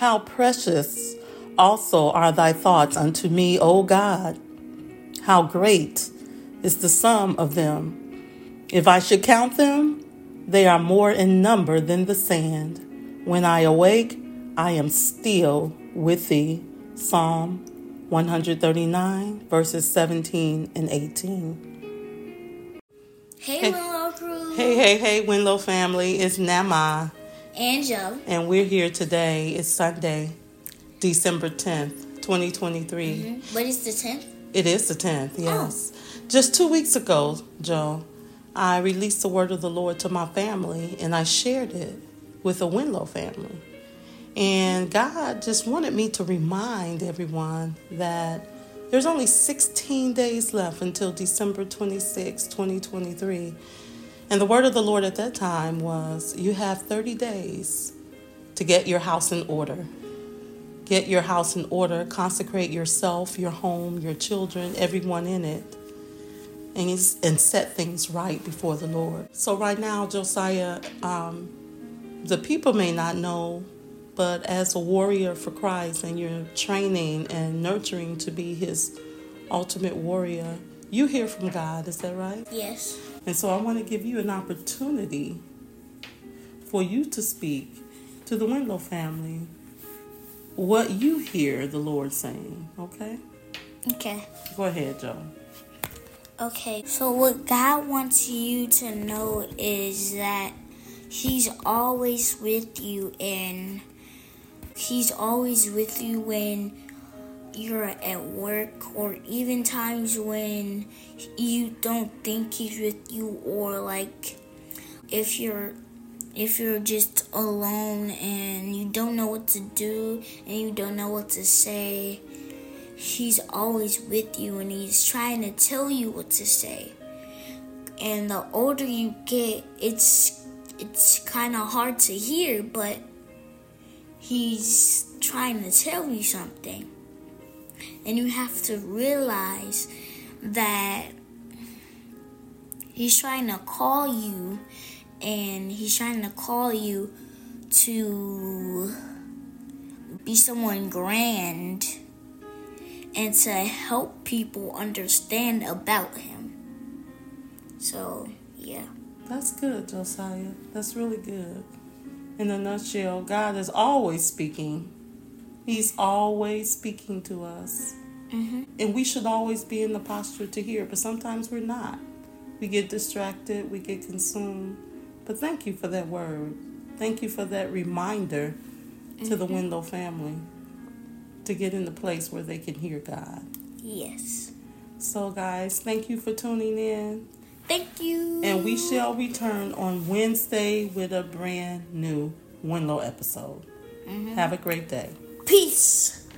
How precious also are thy thoughts unto me, O God. How great is the sum of them. If I should count them, they are more in number than the sand. When I awake, I am still with thee. Psalm 139, verses 17 and 18. Hey, hey. Winlow crew. Hey, hey, hey, Winlow family. It's Namma. And Jo. And we're here today. It's Sunday, December 10th, 2023. Mm-hmm. But it's the 10th? It is the 10th, yes. Oh. Just two weeks ago, Jo, I released the word of the Lord to my family and I shared it with the Winlow family. And God just wanted me to remind everyone that there's only 16 days left until December 26, 2023. And the word of the Lord at that time was you have 30 days to get your house in order. Get your house in order, consecrate yourself, your home, your children, everyone in it, and, and set things right before the Lord. So, right now, Josiah, um, the people may not know but as a warrior for Christ and you're training and nurturing to be his ultimate warrior, you hear from God, is that right? Yes. And so I want to give you an opportunity for you to speak to the Winlow family what you hear the Lord saying, okay? Okay. Go ahead, Jo. Okay, so what God wants you to know is that He's always with you and He's always with you when you're at work or even times when you don't think he's with you or like if you're if you're just alone and you don't know what to do and you don't know what to say he's always with you and he's trying to tell you what to say and the older you get it's it's kind of hard to hear but he's trying to tell you something. And you have to realize that he's trying to call you and he's trying to call you to be someone grand and to help people understand about him. So, yeah. That's good, Josiah. That's really good in a nutshell, God is always speaking. He's always speaking to us. Mm-hmm. And we should always be in the posture to hear, but sometimes we're not. We get distracted, we get consumed. But thank you for that word. Thank you for that reminder mm-hmm. to the mm-hmm. Winlow family to get in the place where they can hear God. Yes. So, guys, thank you for tuning in. Thank you. And we shall return on Wednesday with a brand new Winlow episode. Mm-hmm. Have a great day. Peace.